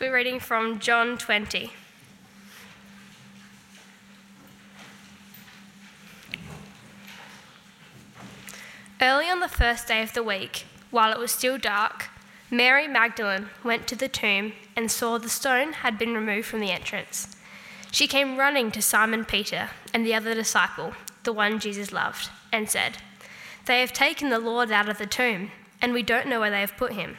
So we're reading from John 20. Early on the first day of the week, while it was still dark, Mary Magdalene went to the tomb and saw the stone had been removed from the entrance. She came running to Simon Peter and the other disciple, the one Jesus loved, and said, They have taken the Lord out of the tomb, and we don't know where they have put him.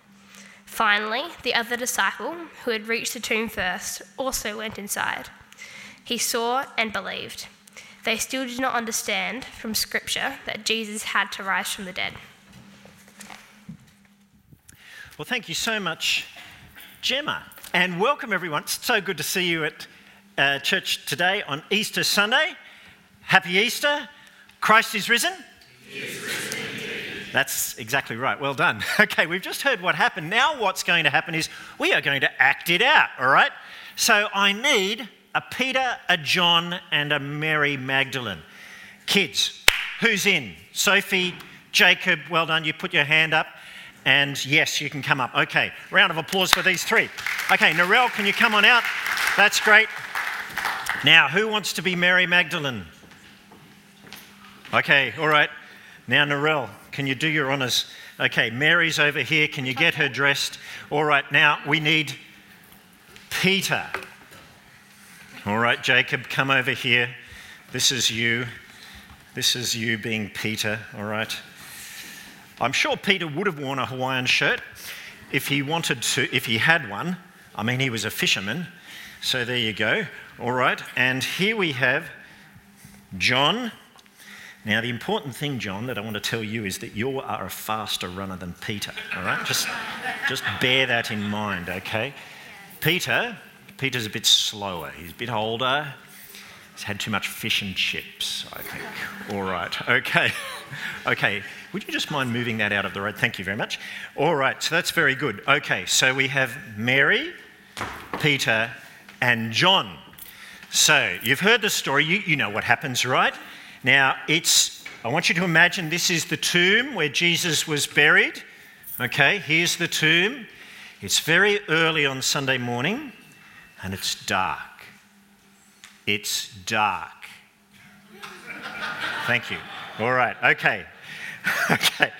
Finally, the other disciple, who had reached the tomb first, also went inside. He saw and believed. They still did not understand from Scripture that Jesus had to rise from the dead. Well, thank you so much, Gemma, and welcome everyone. It's so good to see you at uh, church today on Easter Sunday. Happy Easter. Christ is risen. That's exactly right. Well done. Okay, we've just heard what happened. Now, what's going to happen is we are going to act it out, all right? So, I need a Peter, a John, and a Mary Magdalene. Kids, who's in? Sophie, Jacob, well done. You put your hand up. And yes, you can come up. Okay, round of applause for these three. Okay, Narelle, can you come on out? That's great. Now, who wants to be Mary Magdalene? Okay, all right. Now, Narelle, can you do your honours? Okay, Mary's over here. Can you get her dressed? All right, now we need Peter. All right, Jacob, come over here. This is you. This is you being Peter, all right? I'm sure Peter would have worn a Hawaiian shirt if he wanted to, if he had one. I mean, he was a fisherman. So there you go. All right. And here we have John. Now, the important thing, John, that I want to tell you is that you are a faster runner than Peter. All right. Just, just bear that in mind, okay? Peter, Peter's a bit slower. He's a bit older. He's had too much fish and chips, I think. All right. Okay. Okay. Would you just mind moving that out of the road? Thank you very much. All right, so that's very good. Okay, so we have Mary, Peter, and John. So you've heard the story, you, you know what happens, right? Now, it's, I want you to imagine this is the tomb where Jesus was buried. Okay, here's the tomb. It's very early on Sunday morning, and it's dark. It's dark. Thank you. All right, okay. okay.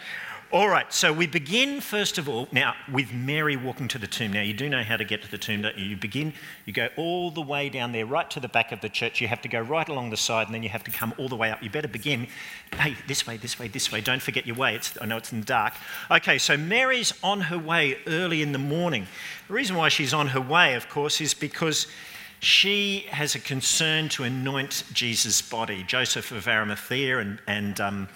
All right, so we begin first of all now with Mary walking to the tomb. Now, you do know how to get to the tomb, don't you? You begin, you go all the way down there, right to the back of the church. You have to go right along the side, and then you have to come all the way up. You better begin, hey, this way, this way, this way. Don't forget your way. It's, I know it's in the dark. Okay, so Mary's on her way early in the morning. The reason why she's on her way, of course, is because she has a concern to anoint Jesus' body. Joseph of Arimathea and, and um,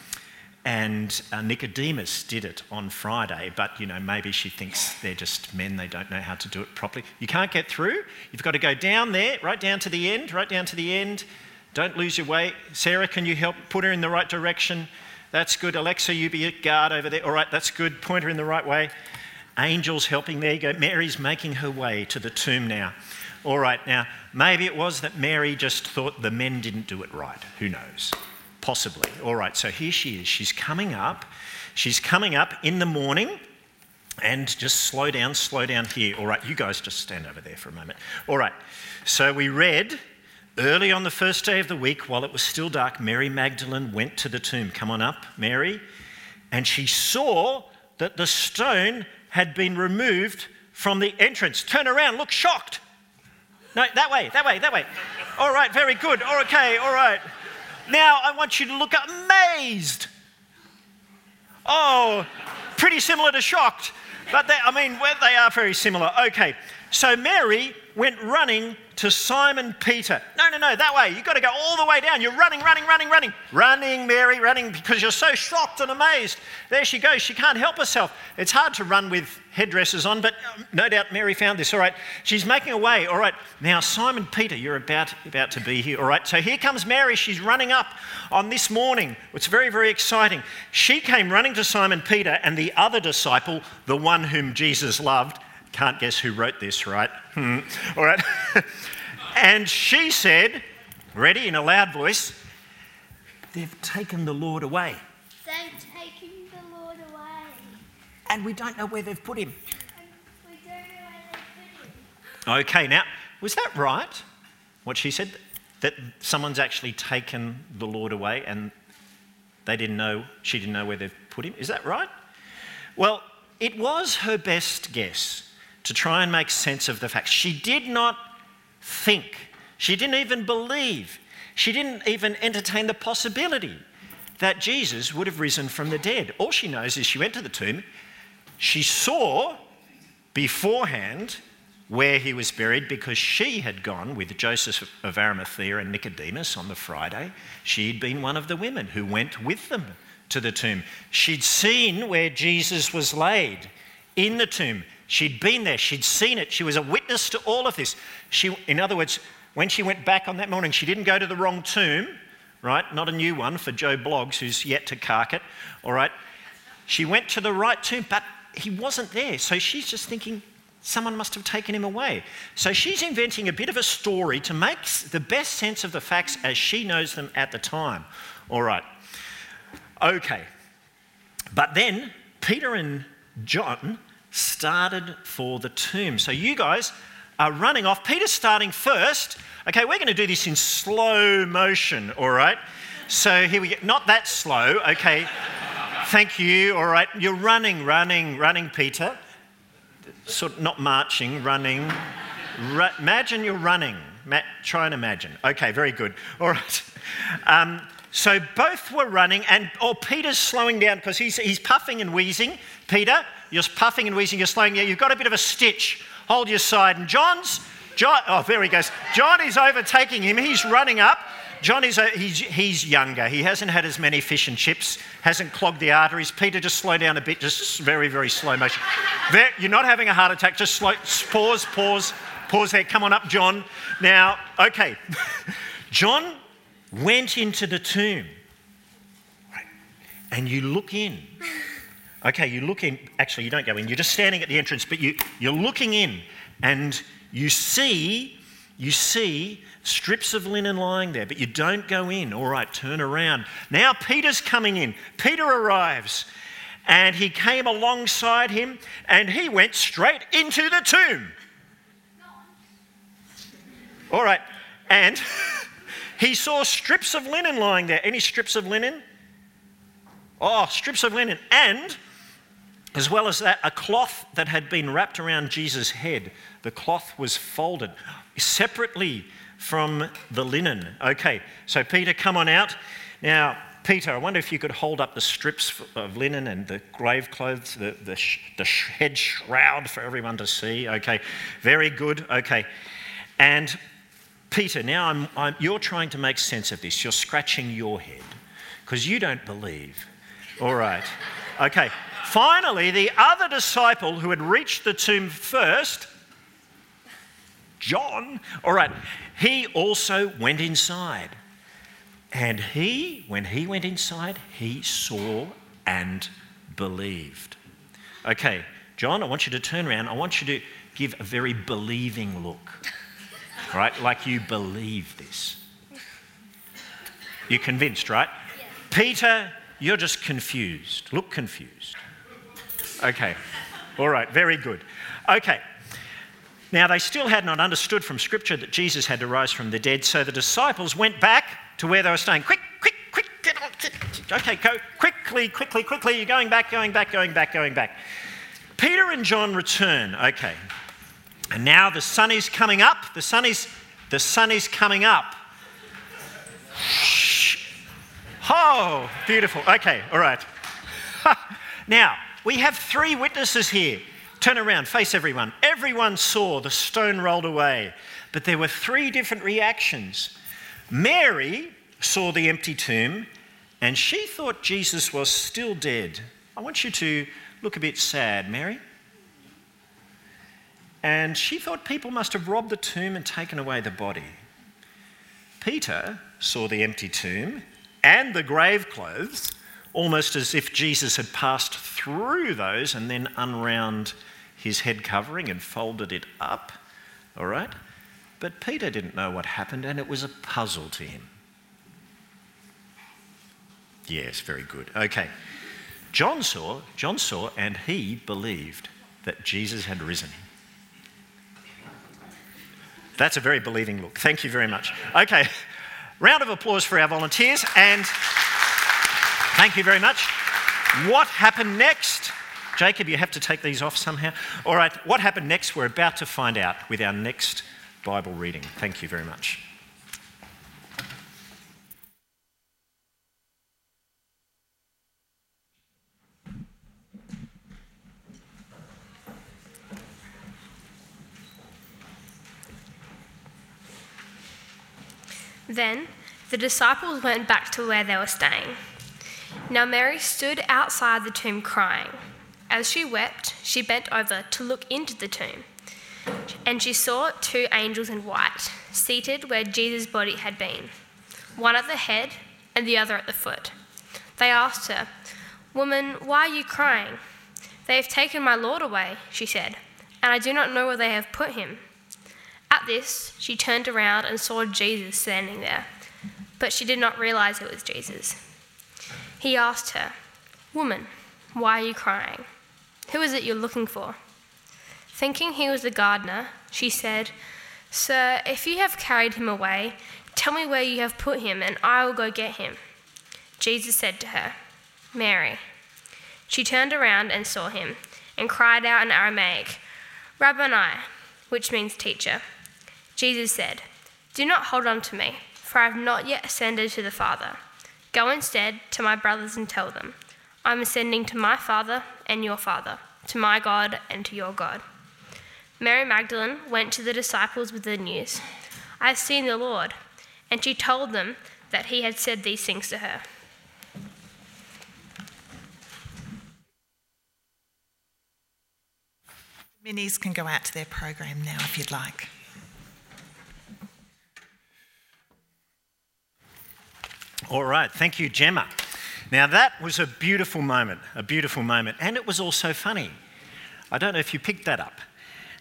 and uh, Nicodemus did it on Friday, but you know, maybe she thinks they're just men, they don't know how to do it properly. You can't get through. You've got to go down there, right down to the end, right down to the end. Don't lose your way. Sarah, can you help put her in the right direction? That's good. Alexa, you be a guard over there. All right, that's good. Point her in the right way. Angels helping. There you go. Mary's making her way to the tomb now. All right, now, maybe it was that Mary just thought the men didn't do it right. Who knows? Possibly. All right, so here she is. She's coming up. She's coming up in the morning. And just slow down, slow down here. All right, you guys just stand over there for a moment. All right, so we read early on the first day of the week, while it was still dark, Mary Magdalene went to the tomb. Come on up, Mary. And she saw that the stone had been removed from the entrance. Turn around, look shocked. No, that way, that way, that way. All right, very good. Okay, all right. Now I want you to look amazed. Oh, pretty similar to shocked. But they, I mean, they are very similar. Okay, so Mary went running to Simon Peter. No, no, no, that way. You've got to go all the way down. You're running, running, running, running. Running, Mary, running because you're so shocked and amazed. There she goes. She can't help herself. It's hard to run with headdresses on, but um, no doubt Mary found this. All right. She's making her way. All right. Now, Simon Peter, you're about, about to be here. All right. So here comes Mary. She's running up on this morning. It's very, very exciting. She came running to Simon Peter and the other disciple, the one whom Jesus loved. Can't guess who wrote this, right? Hmm. All right. and she said, ready in a loud voice, they've taken the Lord away. They've taken the Lord away. And we don't know where they've put him. And we don't know where they've put him. Okay, now, was that right? What she said? That someone's actually taken the Lord away and they didn't know, she didn't know where they've put him? Is that right? Well, it was her best guess to try and make sense of the facts. She did not think, she didn't even believe, she didn't even entertain the possibility that Jesus would have risen from the dead. All she knows is she went to the tomb, she saw beforehand where he was buried because she had gone with Joseph of Arimathea and Nicodemus on the Friday. She'd been one of the women who went with them to the tomb. She'd seen where Jesus was laid in the tomb. She'd been there, she'd seen it, she was a witness to all of this. She, in other words, when she went back on that morning, she didn't go to the wrong tomb, right? Not a new one for Joe Bloggs, who's yet to cark it, all right? She went to the right tomb, but he wasn't there. So she's just thinking, someone must have taken him away. So she's inventing a bit of a story to make the best sense of the facts as she knows them at the time. All right. Okay. But then Peter and John started for the tomb. So you guys are running off. Peter's starting first. Okay, we're going to do this in slow motion, all right? So here we go. Not that slow, okay. Thank you, all right. You're running, running, running, Peter. Sort of not marching, running. Ra- imagine you're running. Ma- try and imagine. Okay, very good. All right. Um, so both were running, and oh, Peter's slowing down because he's, he's puffing and wheezing. Peter, you're puffing and wheezing, you're slowing down. You've got a bit of a stitch. Hold your side. And John's, John, oh, there he goes. John is overtaking him. He's running up. John is a, he's, he's younger. He hasn't had as many fish and chips, hasn't clogged the arteries. Peter, just slow down a bit, just very, very slow motion. There, you're not having a heart attack, just slow, pause, pause, pause there. Come on up, John. Now, okay. John went into the tomb. And you look in. Okay, you look in. Actually, you don't go in. You're just standing at the entrance, but you, you're looking in, and you see, you see strips of linen lying there, but you don't go in. All right, turn around. Now Peter's coming in. Peter arrives, and he came alongside him, and he went straight into the tomb. All right, and he saw strips of linen lying there. Any strips of linen? Oh, strips of linen. And as well as that, a cloth that had been wrapped around Jesus' head. The cloth was folded separately from the linen. Okay, so Peter, come on out. Now, Peter, I wonder if you could hold up the strips of linen and the grave clothes, the, the, the head shroud for everyone to see. Okay, very good. Okay. And Peter, now I'm, I'm, you're trying to make sense of this. You're scratching your head because you don't believe. All right. Okay. Finally, the other disciple who had reached the tomb first, John, all right, he also went inside. And he, when he went inside, he saw and believed. Okay, John, I want you to turn around. I want you to give a very believing look, right? Like you believe this. You're convinced, right? Peter, you're just confused. Look confused. Okay. All right. Very good. Okay. Now, they still had not understood from Scripture that Jesus had to rise from the dead, so the disciples went back to where they were staying. Quick, quick, quick, get on. Okay, go quickly, quickly, quickly. You're going back, going back, going back, going back. Peter and John return. Okay. And now the sun is coming up. The sun is, the sun is coming up. Oh, beautiful. Okay, all right. now, we have three witnesses here Turn around, face everyone. Everyone saw the stone rolled away. But there were three different reactions. Mary saw the empty tomb and she thought Jesus was still dead. I want you to look a bit sad, Mary. And she thought people must have robbed the tomb and taken away the body. Peter saw the empty tomb and the grave clothes, almost as if Jesus had passed through those and then unwound his head covering and folded it up. All right? But Peter didn't know what happened and it was a puzzle to him. Yes, very good. Okay. John saw, John saw, and he believed that Jesus had risen. That's a very believing look. Thank you very much. Okay, round of applause for our volunteers, and thank you very much. What happened next? Jacob, you have to take these off somehow. All right, what happened next? We're about to find out with our next Bible reading. Thank you very much. Then the disciples went back to where they were staying. Now Mary stood outside the tomb crying. As she wept, she bent over to look into the tomb. And she saw two angels in white, seated where Jesus' body had been, one at the head and the other at the foot. They asked her, Woman, why are you crying? They have taken my Lord away, she said, and I do not know where they have put him. At this, she turned around and saw Jesus standing there, but she did not realize it was Jesus. He asked her, Woman, why are you crying? Who is it you're looking for? Thinking he was the gardener, she said, Sir, if you have carried him away, tell me where you have put him, and I will go get him. Jesus said to her, Mary. She turned around and saw him, and cried out in Aramaic, Rabboni, which means teacher. Jesus said, Do not hold on to me, for I have not yet ascended to the Father. Go instead to my brothers and tell them, I am ascending to my Father and your Father, to my God and to your God. Mary Magdalene went to the disciples with the news I have seen the Lord. And she told them that he had said these things to her. Minis can go out to their program now if you'd like. All right, thank you, Gemma. Now, that was a beautiful moment, a beautiful moment, and it was also funny. I don't know if you picked that up.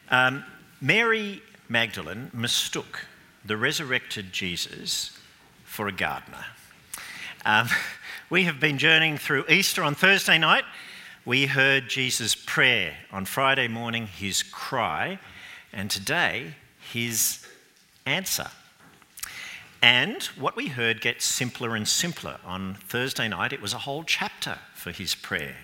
Um, Mary Magdalene mistook the resurrected Jesus for a gardener. Um, we have been journeying through Easter on Thursday night. We heard Jesus' prayer on Friday morning, his cry, and today, his answer. And what we heard gets simpler and simpler. On Thursday night, it was a whole chapter for his prayer.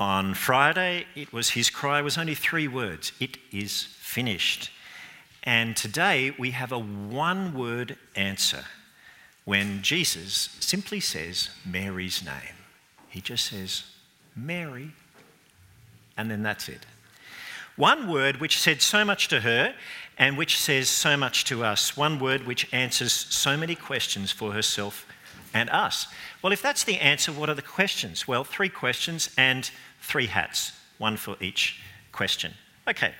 On Friday, it was his cry was only three words It is finished. And today, we have a one word answer when Jesus simply says Mary's name. He just says, Mary, and then that's it. One word which said so much to her and which says so much to us. One word which answers so many questions for herself and us. Well, if that's the answer, what are the questions? Well, three questions and three hats, one for each question. Okay,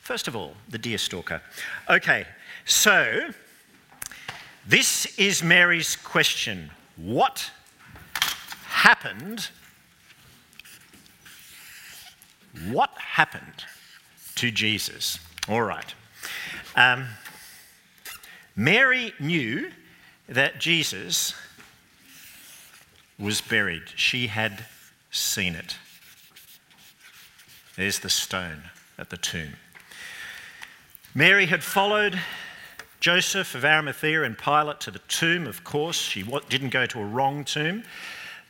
first of all, the deer stalker. Okay, so this is Mary's question What happened? What happened to Jesus? All right. Um, Mary knew that Jesus was buried. She had seen it. There's the stone at the tomb. Mary had followed Joseph of Arimathea and Pilate to the tomb, of course. She didn't go to a wrong tomb.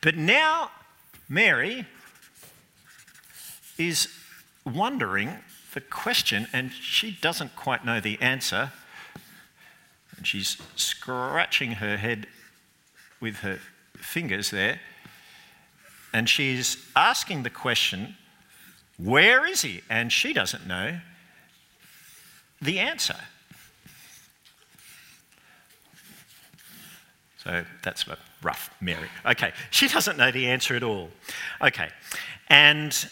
But now Mary is wondering the question, and she doesn't quite know the answer. And she's scratching her head with her fingers there. And she's asking the question Where is he? And she doesn't know the answer. So that's a rough Mary. Okay, she doesn't know the answer at all. Okay, and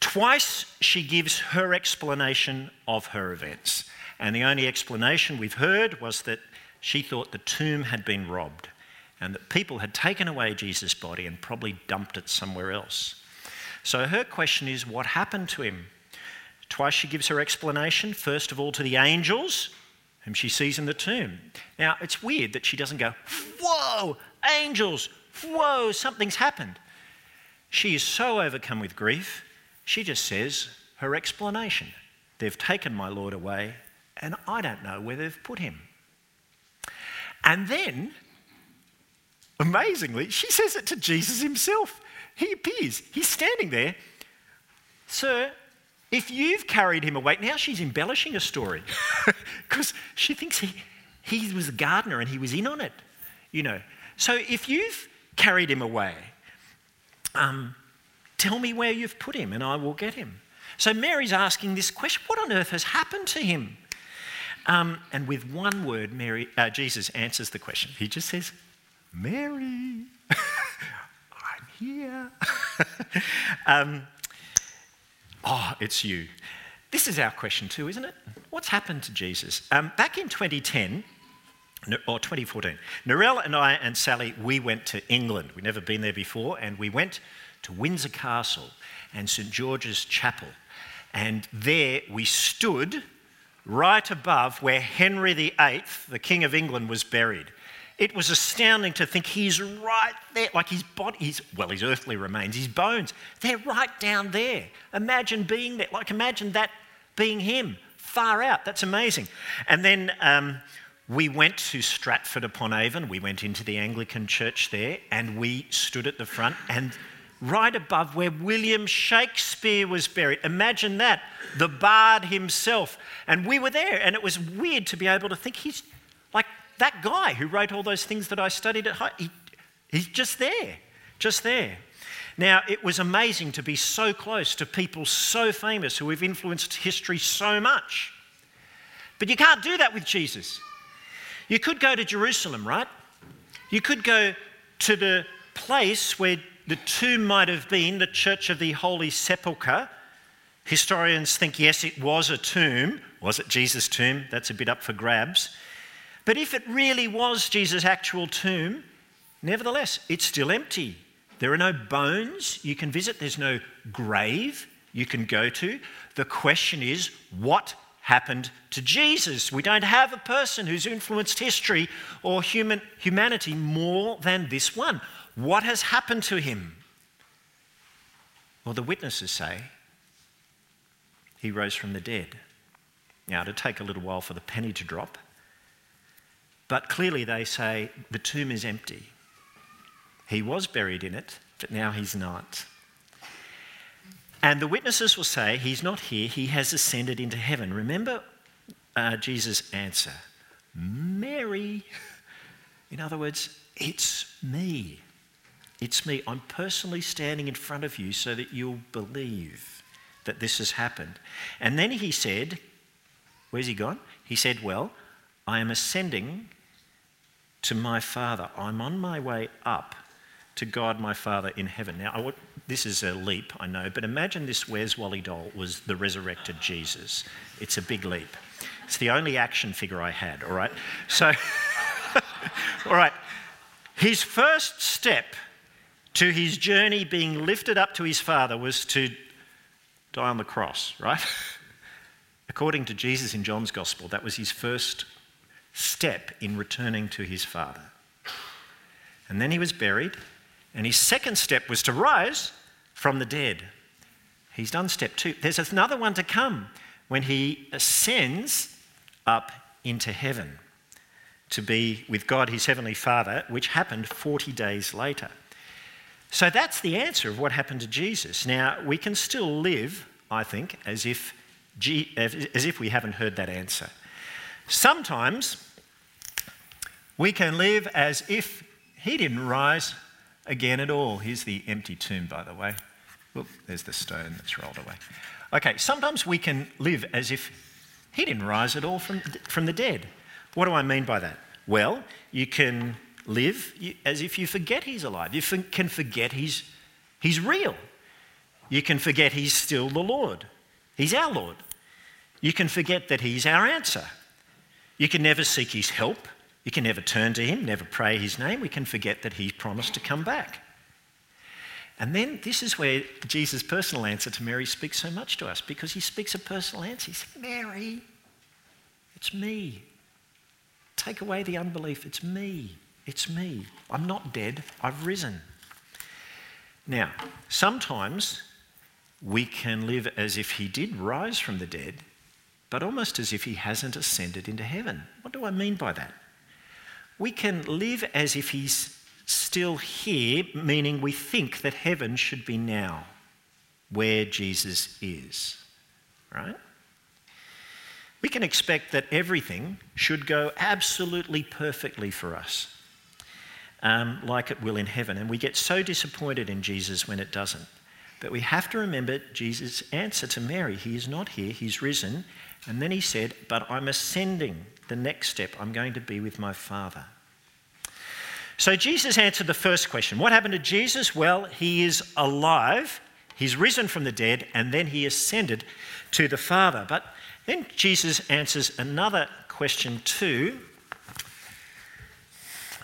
twice she gives her explanation of her events. And the only explanation we've heard was that she thought the tomb had been robbed and that people had taken away Jesus' body and probably dumped it somewhere else. So her question is what happened to him? Twice she gives her explanation, first of all to the angels, whom she sees in the tomb. Now, it's weird that she doesn't go, Whoa, angels, whoa, something's happened. She is so overcome with grief, she just says her explanation. They've taken my Lord away, and I don't know where they've put him. And then, amazingly, she says it to Jesus himself. He appears, he's standing there. Sir, if you've carried him away, now she's embellishing a story because she thinks he, he was a gardener and he was in on it, you know. So if you've carried him away, um, tell me where you've put him and I will get him. So Mary's asking this question what on earth has happened to him? Um, and with one word, Mary, uh, Jesus answers the question. He just says, Mary, I'm here. um, oh, it's you. This is our question too, isn't it? What's happened to Jesus? Um, back in 2010, or 2014, Narelle and I and Sally, we went to England. We'd never been there before, and we went to Windsor Castle and St George's Chapel. And there we stood right above where Henry VIII, the King of England, was buried. It was astounding to think he's right there, like his body, his, well, his earthly remains, his bones, they're right down there. Imagine being there, like imagine that being him, far out. That's amazing. And then um, we went to Stratford upon Avon, we went into the Anglican church there, and we stood at the front, and right above where William Shakespeare was buried. Imagine that, the bard himself. And we were there, and it was weird to be able to think he's like that guy who wrote all those things that I studied at high. He, he's just there, just there. Now, it was amazing to be so close to people so famous who have influenced history so much. But you can't do that with Jesus. You could go to Jerusalem, right? You could go to the place where the tomb might have been the Church of the Holy Sepulchre. Historians think, yes, it was a tomb. Was it Jesus' tomb? That's a bit up for grabs. But if it really was Jesus' actual tomb, nevertheless, it's still empty. There are no bones you can visit, there's no grave you can go to. The question is, what happened to Jesus? We don't have a person who's influenced history or human, humanity more than this one. What has happened to him? Well, the witnesses say he rose from the dead. Now, it'll take a little while for the penny to drop, but clearly they say the tomb is empty. He was buried in it, but now he's not. And the witnesses will say, He's not here, he has ascended into heaven. Remember uh, Jesus' answer Mary. In other words, it's me. It's me. I'm personally standing in front of you so that you'll believe that this has happened. And then he said, Where's he gone? He said, Well, I am ascending to my Father. I'm on my way up to God my Father in heaven. Now, this is a leap, I know, but imagine this Where's Wally doll was the resurrected Jesus. It's a big leap. It's the only action figure I had, all right? So, all right. His first step to his journey being lifted up to his Father was to die on the cross, right? According to Jesus in John's Gospel, that was his first step in returning to his Father. And then he was buried, and his second step was to rise from the dead. He's done step two. There's another one to come when he ascends up into heaven to be with God, his heavenly Father, which happened 40 days later. So that's the answer of what happened to Jesus. Now, we can still live, I think, as if, as if we haven't heard that answer. Sometimes we can live as if he didn't rise again at all. Here's the empty tomb, by the way. Look, there's the stone that's rolled away. Okay, sometimes we can live as if he didn't rise at all from, from the dead. What do I mean by that? Well, you can live as if you forget he's alive. You can forget he's, he's real. You can forget he's still the Lord. He's our Lord. You can forget that he's our answer. You can never seek his help. You can never turn to him, never pray his name. We can forget that he promised to come back. And then this is where Jesus' personal answer to Mary speaks so much to us because he speaks a personal answer. He said, Mary, it's me. Take away the unbelief. It's me. It's me. I'm not dead. I've risen. Now, sometimes we can live as if he did rise from the dead, but almost as if he hasn't ascended into heaven. What do I mean by that? We can live as if he's still here, meaning we think that heaven should be now, where Jesus is. Right? We can expect that everything should go absolutely perfectly for us, um, like it will in heaven. And we get so disappointed in Jesus when it doesn't. But we have to remember Jesus' answer to Mary. He is not here, he's risen. And then he said, But I'm ascending. The next step, I'm going to be with my Father. So Jesus answered the first question What happened to Jesus? Well, he is alive, he's risen from the dead, and then he ascended to the Father. But then Jesus answers another question too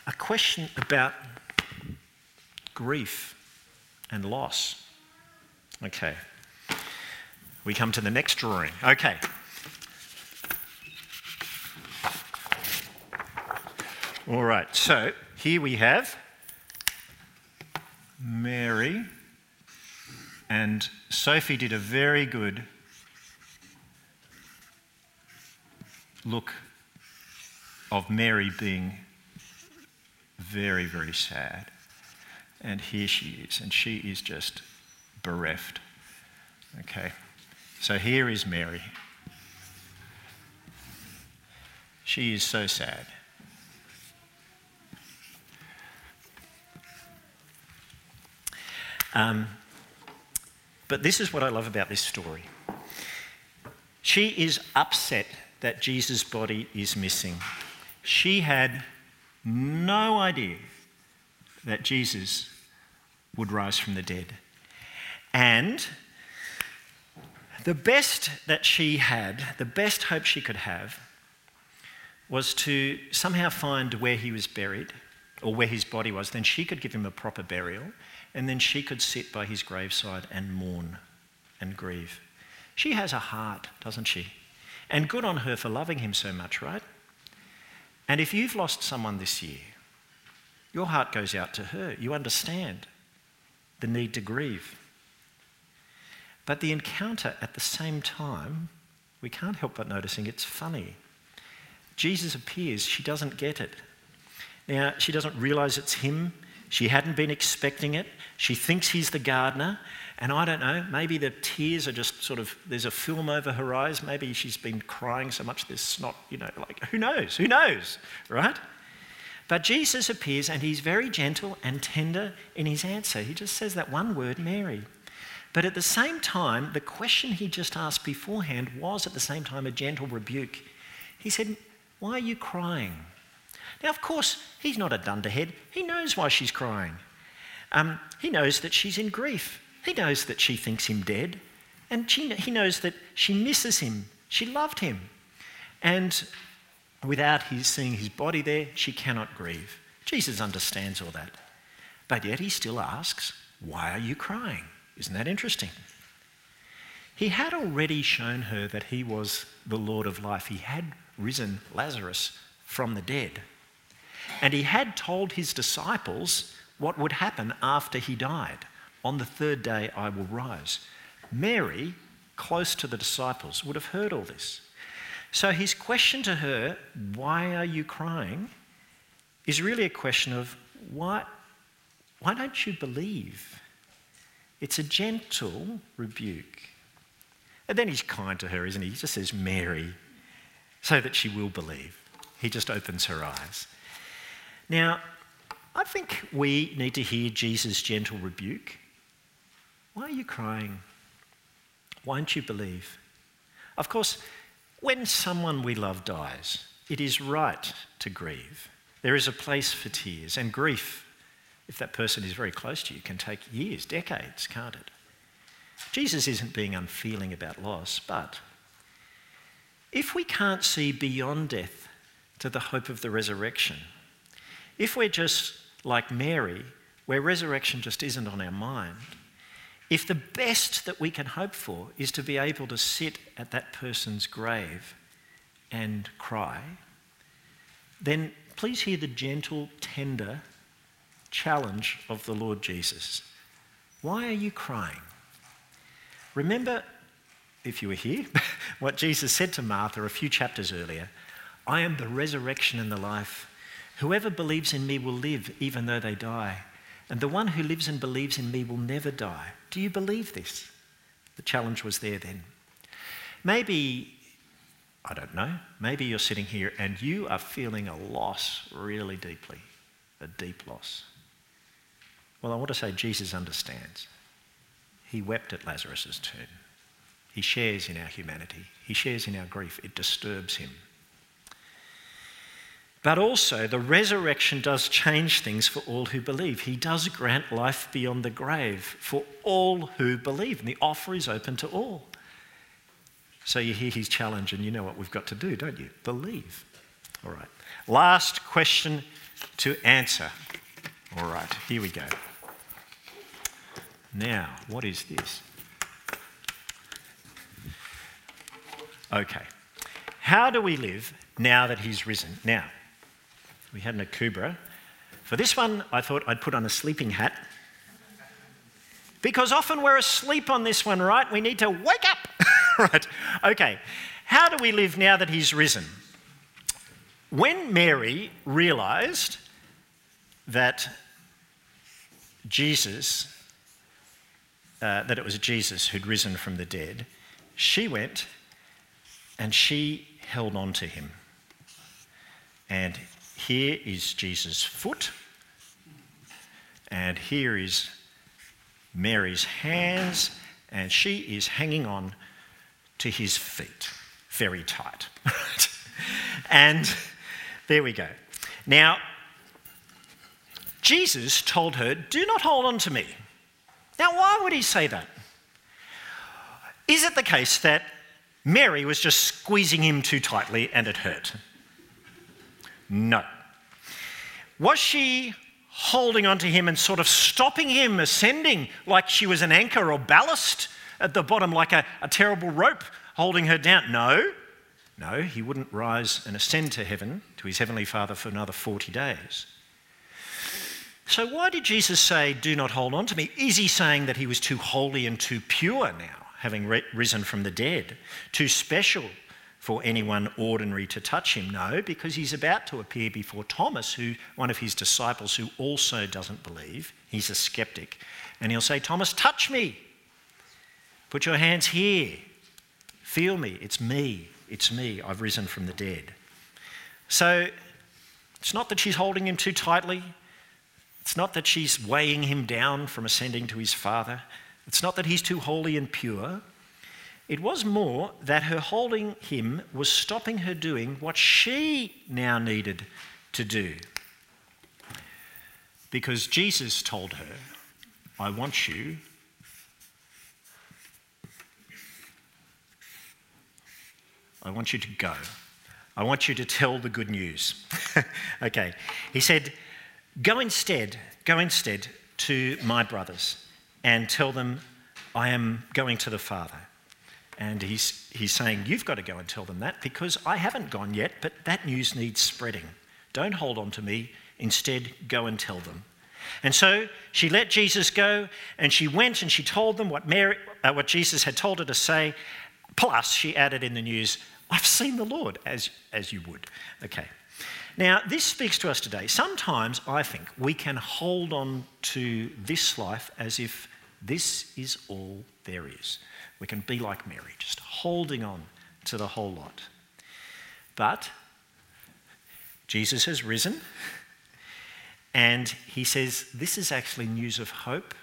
a question about grief and loss. Okay. We come to the next drawing. Okay. All right, so here we have Mary, and Sophie did a very good look of Mary being very, very sad. And here she is, and she is just bereft. Okay, so here is Mary. She is so sad. Um, but this is what I love about this story. She is upset that Jesus' body is missing. She had no idea that Jesus would rise from the dead. And the best that she had, the best hope she could have, was to somehow find where he was buried or where his body was. Then she could give him a proper burial and then she could sit by his graveside and mourn and grieve. She has a heart, doesn't she? And good on her for loving him so much, right? And if you've lost someone this year, your heart goes out to her. You understand the need to grieve. But the encounter at the same time, we can't help but noticing it's funny. Jesus appears, she doesn't get it. Now, she doesn't realize it's him. She hadn't been expecting it. She thinks he's the gardener. And I don't know, maybe the tears are just sort of, there's a film over her eyes. Maybe she's been crying so much there's snot, you know, like, who knows? Who knows, right? But Jesus appears and he's very gentle and tender in his answer. He just says that one word, Mary. But at the same time, the question he just asked beforehand was at the same time a gentle rebuke. He said, Why are you crying? Now, of course, he's not a dunderhead. He knows why she's crying. Um, he knows that she's in grief. He knows that she thinks him dead. And she, he knows that she misses him. She loved him. And without his seeing his body there, she cannot grieve. Jesus understands all that. But yet he still asks, Why are you crying? Isn't that interesting? He had already shown her that he was the Lord of life. He had risen Lazarus from the dead. And he had told his disciples what would happen after he died. On the third day, I will rise. Mary, close to the disciples, would have heard all this. So his question to her, Why are you crying? is really a question of why, why don't you believe? It's a gentle rebuke. And then he's kind to her, isn't he? He just says, Mary, so that she will believe. He just opens her eyes. Now, I think we need to hear Jesus' gentle rebuke Why are you crying? Why don't you believe? Of course, when someone we love dies, it is right to grieve. There is a place for tears, and grief, if that person is very close to you, can take years, decades, can't it? Jesus isn't being unfeeling about loss, but if we can't see beyond death to the hope of the resurrection, if we're just like Mary, where resurrection just isn't on our mind, if the best that we can hope for is to be able to sit at that person's grave and cry, then please hear the gentle, tender challenge of the Lord Jesus. Why are you crying? Remember, if you were here, what Jesus said to Martha a few chapters earlier I am the resurrection and the life. Whoever believes in me will live even though they die. And the one who lives and believes in me will never die. Do you believe this? The challenge was there then. Maybe, I don't know, maybe you're sitting here and you are feeling a loss really deeply, a deep loss. Well, I want to say Jesus understands. He wept at Lazarus' tomb. He shares in our humanity, he shares in our grief. It disturbs him. But also, the resurrection does change things for all who believe. He does grant life beyond the grave for all who believe, and the offer is open to all. So you hear his challenge, and you know what we've got to do, don't you? Believe. All right. Last question to answer. All right, here we go. Now, what is this? Okay. How do we live now that he's risen? Now, we had an Akubra. For this one, I thought I'd put on a sleeping hat. Because often we're asleep on this one, right? We need to wake up. right. Okay. How do we live now that he's risen? When Mary realized that Jesus, uh, that it was Jesus who'd risen from the dead, she went and she held on to him. And here is Jesus' foot, and here is Mary's hands, and she is hanging on to his feet very tight. and there we go. Now, Jesus told her, Do not hold on to me. Now, why would he say that? Is it the case that Mary was just squeezing him too tightly and it hurt? No. Was she holding onto him and sort of stopping him ascending like she was an anchor or ballast at the bottom, like a, a terrible rope holding her down? No. No, he wouldn't rise and ascend to heaven, to his heavenly Father, for another 40 days. So, why did Jesus say, Do not hold on to me? Is he saying that he was too holy and too pure now, having risen from the dead? Too special for anyone ordinary to touch him. No, because he's about to appear before Thomas, who one of his disciples who also doesn't believe. He's a skeptic. And he'll say, Thomas, touch me. Put your hands here. Feel me. It's me. It's me. I've risen from the dead. So it's not that she's holding him too tightly. It's not that she's weighing him down from ascending to his Father. It's not that he's too holy and pure. It was more that her holding him was stopping her doing what she now needed to do. Because Jesus told her, I want you I want you to go. I want you to tell the good news. okay. He said, Go instead, go instead to my brothers and tell them I am going to the Father. And he's, he's saying, You've got to go and tell them that because I haven't gone yet, but that news needs spreading. Don't hold on to me. Instead, go and tell them. And so she let Jesus go and she went and she told them what, Mary, uh, what Jesus had told her to say. Plus, she added in the news, I've seen the Lord, as, as you would. Okay. Now, this speaks to us today. Sometimes I think we can hold on to this life as if this is all there is. We can be like Mary, just holding on to the whole lot. But Jesus has risen, and he says this is actually news of hope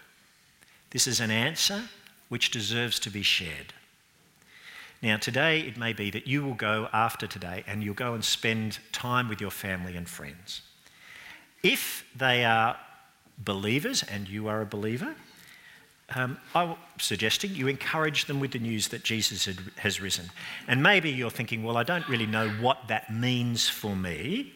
This is an answer which deserves to be shared. Now, today it may be that you will go after today and you'll go and spend time with your family and friends. If they are believers and you are a believer, um, I'm suggesting you encourage them with the news that Jesus had, has risen. And maybe you're thinking, well, I don't really know what that means for me.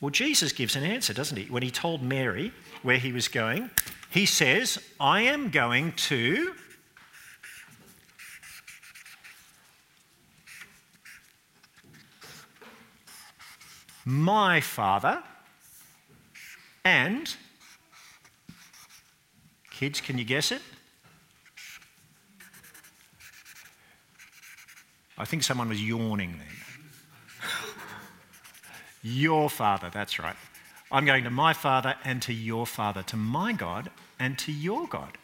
Well, Jesus gives an answer, doesn't he? When he told Mary where he was going, he says, I am going to. My Father and Kids, can you guess it? I think someone was yawning then. your Father, that's right. I'm going to my Father and to your Father, to my God and to your God.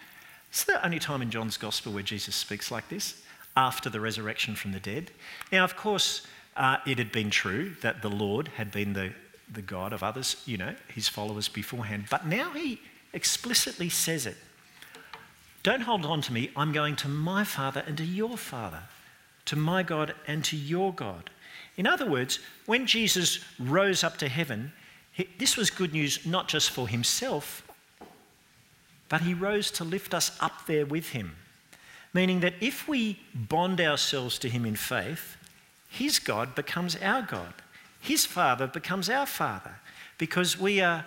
It's the only time in John's Gospel where Jesus speaks like this after the resurrection from the dead. Now, of course, uh, it had been true that the Lord had been the, the God of others, you know, his followers beforehand, but now he explicitly says it. Don't hold on to me. I'm going to my Father and to your Father, to my God and to your God. In other words, when Jesus rose up to heaven, he, this was good news not just for himself, but he rose to lift us up there with him. Meaning that if we bond ourselves to him in faith, his God becomes our God. His Father becomes our Father because we are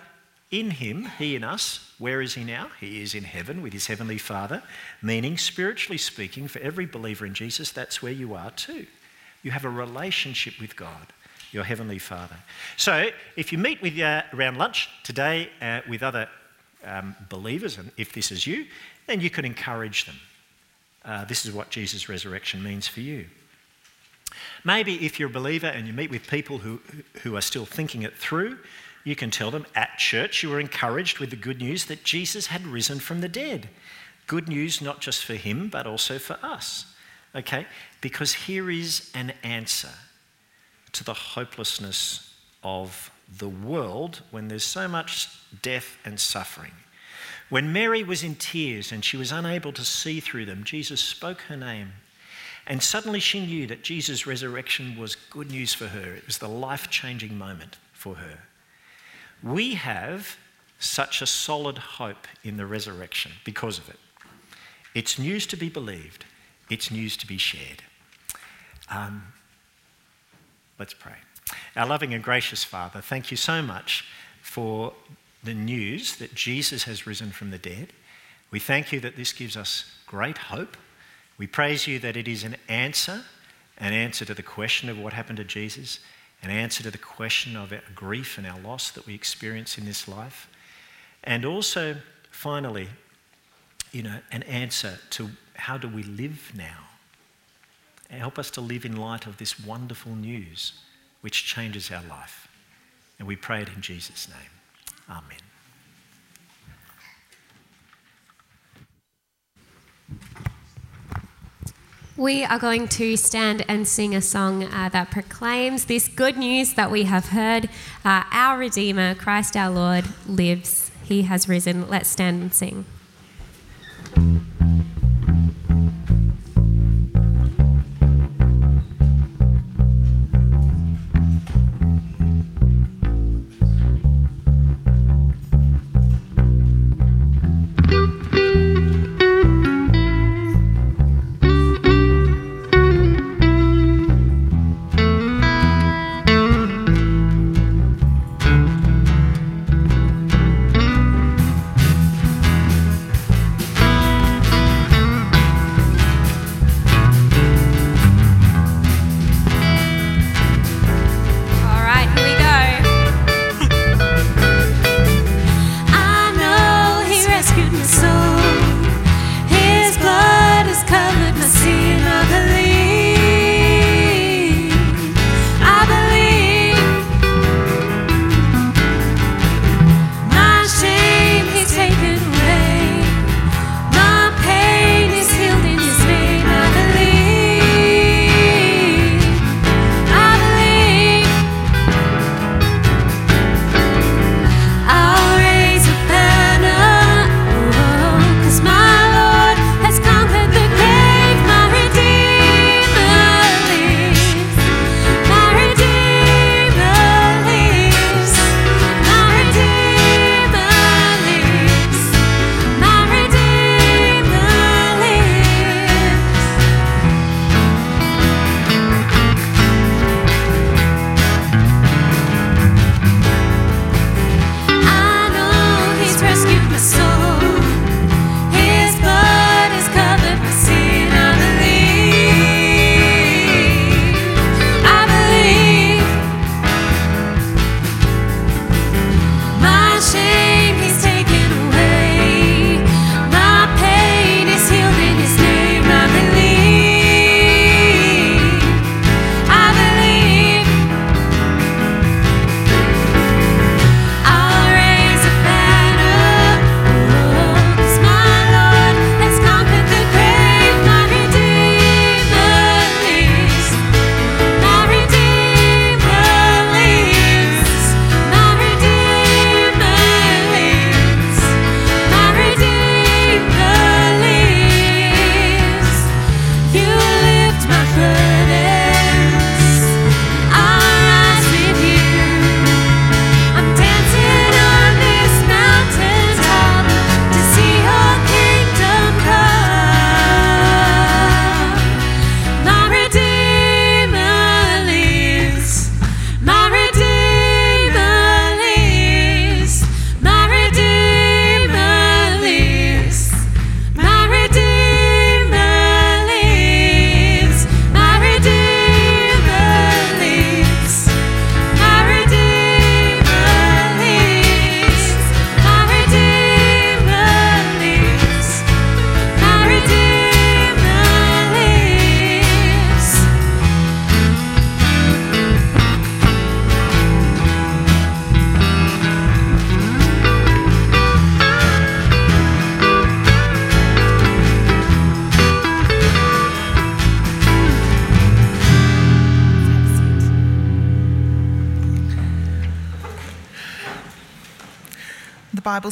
in him, he in us, where is he now? He is in heaven with his heavenly Father, meaning, spiritually speaking, for every believer in Jesus, that's where you are too. You have a relationship with God, your heavenly Father. So, if you meet with uh, around lunch today uh, with other um, believers, and if this is you, then you can encourage them. Uh, this is what Jesus' resurrection means for you. Maybe if you're a believer and you meet with people who, who are still thinking it through, you can tell them at church you were encouraged with the good news that Jesus had risen from the dead. Good news not just for him, but also for us. Okay? Because here is an answer to the hopelessness of the world when there's so much death and suffering. When Mary was in tears and she was unable to see through them, Jesus spoke her name. And suddenly she knew that Jesus' resurrection was good news for her. It was the life changing moment for her. We have such a solid hope in the resurrection because of it. It's news to be believed, it's news to be shared. Um, let's pray. Our loving and gracious Father, thank you so much for the news that Jesus has risen from the dead. We thank you that this gives us great hope. We praise you that it is an answer, an answer to the question of what happened to Jesus an answer to the question of our grief and our loss that we experience in this life. And also, finally, you know, an answer to how do we live now? Help us to live in light of this wonderful news which changes our life. And we pray it in Jesus' name. Amen. We are going to stand and sing a song uh, that proclaims this good news that we have heard. Uh, our Redeemer, Christ our Lord, lives. He has risen. Let's stand and sing.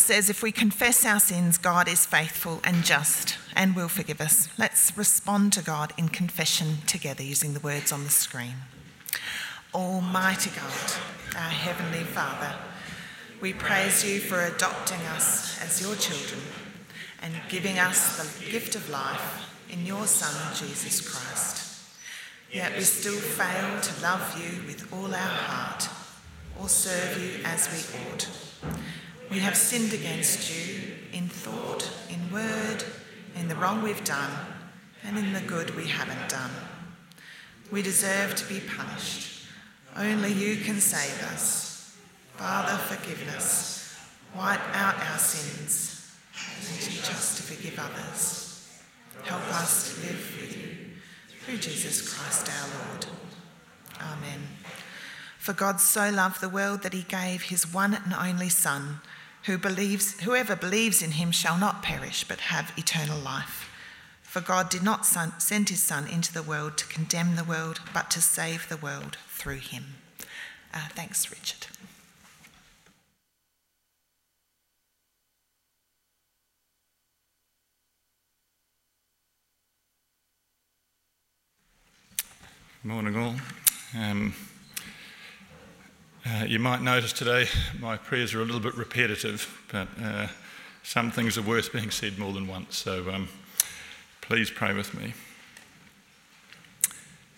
Says if we confess our sins, God is faithful and just and will forgive us. Let's respond to God in confession together using the words on the screen. Almighty God, our Heavenly Father, we praise you for adopting us as your children and giving us the gift of life in your Son, Jesus Christ. Yet we still fail to love you with all our heart or serve you as we ought. We have sinned against you in thought, in word, in the wrong we've done, and in the good we haven't done. We deserve to be punished. Only you can save us. Father, forgive us. Wipe out our sins and teach us to forgive others. Help us to live with you through Jesus Christ our Lord. Amen. For God so loved the world that he gave his one and only Son who believes, whoever believes in him shall not perish but have eternal life. For God did not send his Son into the world to condemn the world, but to save the world through him. Uh, thanks, Richard. Morning, all. Um, uh, you might notice today my prayers are a little bit repetitive, but uh, some things are worth being said more than once, so um, please pray with me.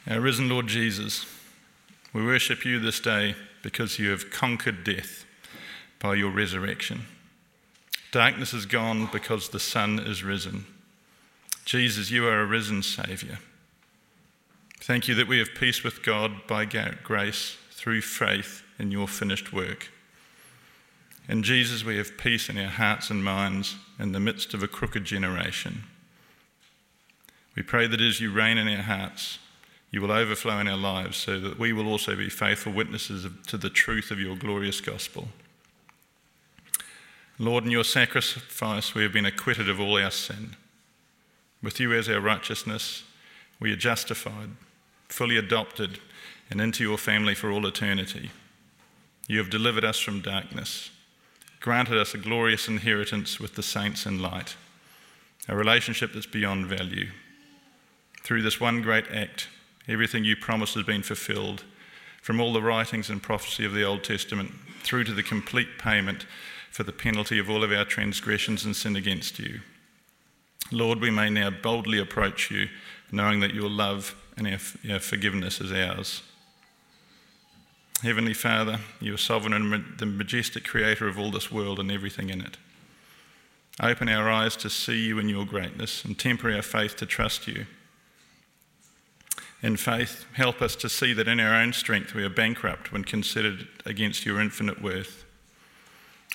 Our risen Lord Jesus, we worship you this day because you have conquered death by your resurrection. Darkness is gone because the sun is risen. Jesus, you are a risen Saviour. Thank you that we have peace with God by grace through faith in your finished work. In Jesus, we have peace in our hearts and minds in the midst of a crooked generation. We pray that as you reign in our hearts, you will overflow in our lives so that we will also be faithful witnesses to the truth of your glorious gospel. Lord, in your sacrifice, we have been acquitted of all our sin. With you as our righteousness, we are justified, fully adopted, and into your family for all eternity. You have delivered us from darkness, granted us a glorious inheritance with the saints in light, a relationship that's beyond value. Through this one great act, everything you promised has been fulfilled, from all the writings and prophecy of the Old Testament through to the complete payment for the penalty of all of our transgressions and sin against you. Lord, we may now boldly approach you, knowing that your love and our, forgiveness is ours. Heavenly Father, you are sovereign and the majestic creator of all this world and everything in it. Open our eyes to see you in your greatness and temper our faith to trust you. In faith, help us to see that in our own strength we are bankrupt when considered against your infinite worth.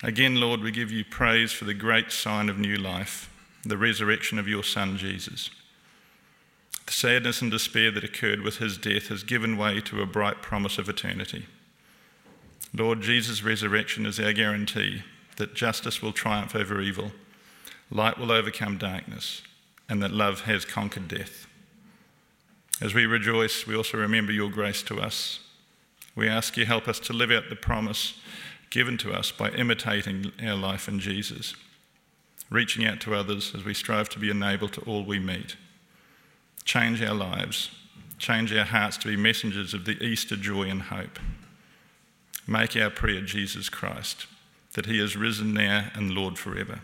Again, Lord, we give you praise for the great sign of new life, the resurrection of your Son, Jesus. The sadness and despair that occurred with his death has given way to a bright promise of eternity. Lord, Jesus' resurrection is our guarantee that justice will triumph over evil, light will overcome darkness, and that love has conquered death. As we rejoice, we also remember your grace to us. We ask you help us to live out the promise given to us by imitating our life in Jesus, reaching out to others as we strive to be neighbour to all we meet. Change our lives, change our hearts to be messengers of the Easter joy and hope. Make our prayer Jesus Christ, that he is risen now and Lord forever.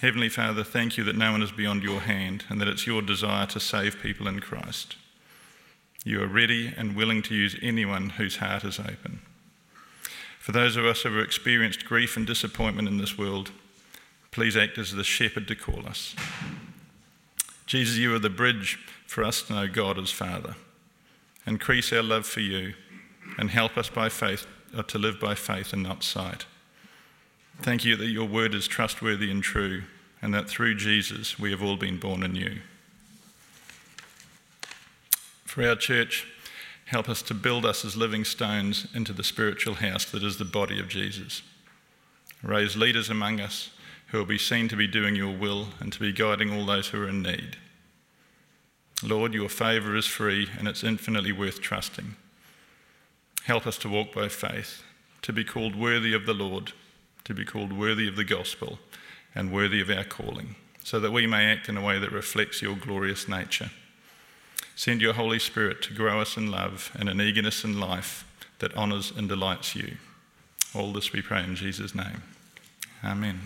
Heavenly Father, thank you that no one is beyond your hand and that it's your desire to save people in Christ. You are ready and willing to use anyone whose heart is open. For those of us who have experienced grief and disappointment in this world, please act as the shepherd to call us. Jesus, you are the bridge for us to know God as Father. Increase our love for you and help us by faith uh, to live by faith and not sight. Thank you that your word is trustworthy and true, and that through Jesus we have all been born anew. For our church, help us to build us as living stones into the spiritual house that is the body of Jesus. Raise leaders among us who will be seen to be doing your will and to be guiding all those who are in need. Lord, your favour is free and it's infinitely worth trusting. Help us to walk by faith, to be called worthy of the Lord, to be called worthy of the gospel and worthy of our calling, so that we may act in a way that reflects your glorious nature. Send your Holy Spirit to grow us in love and an eagerness in life that honours and delights you. All this we pray in Jesus' name. Amen.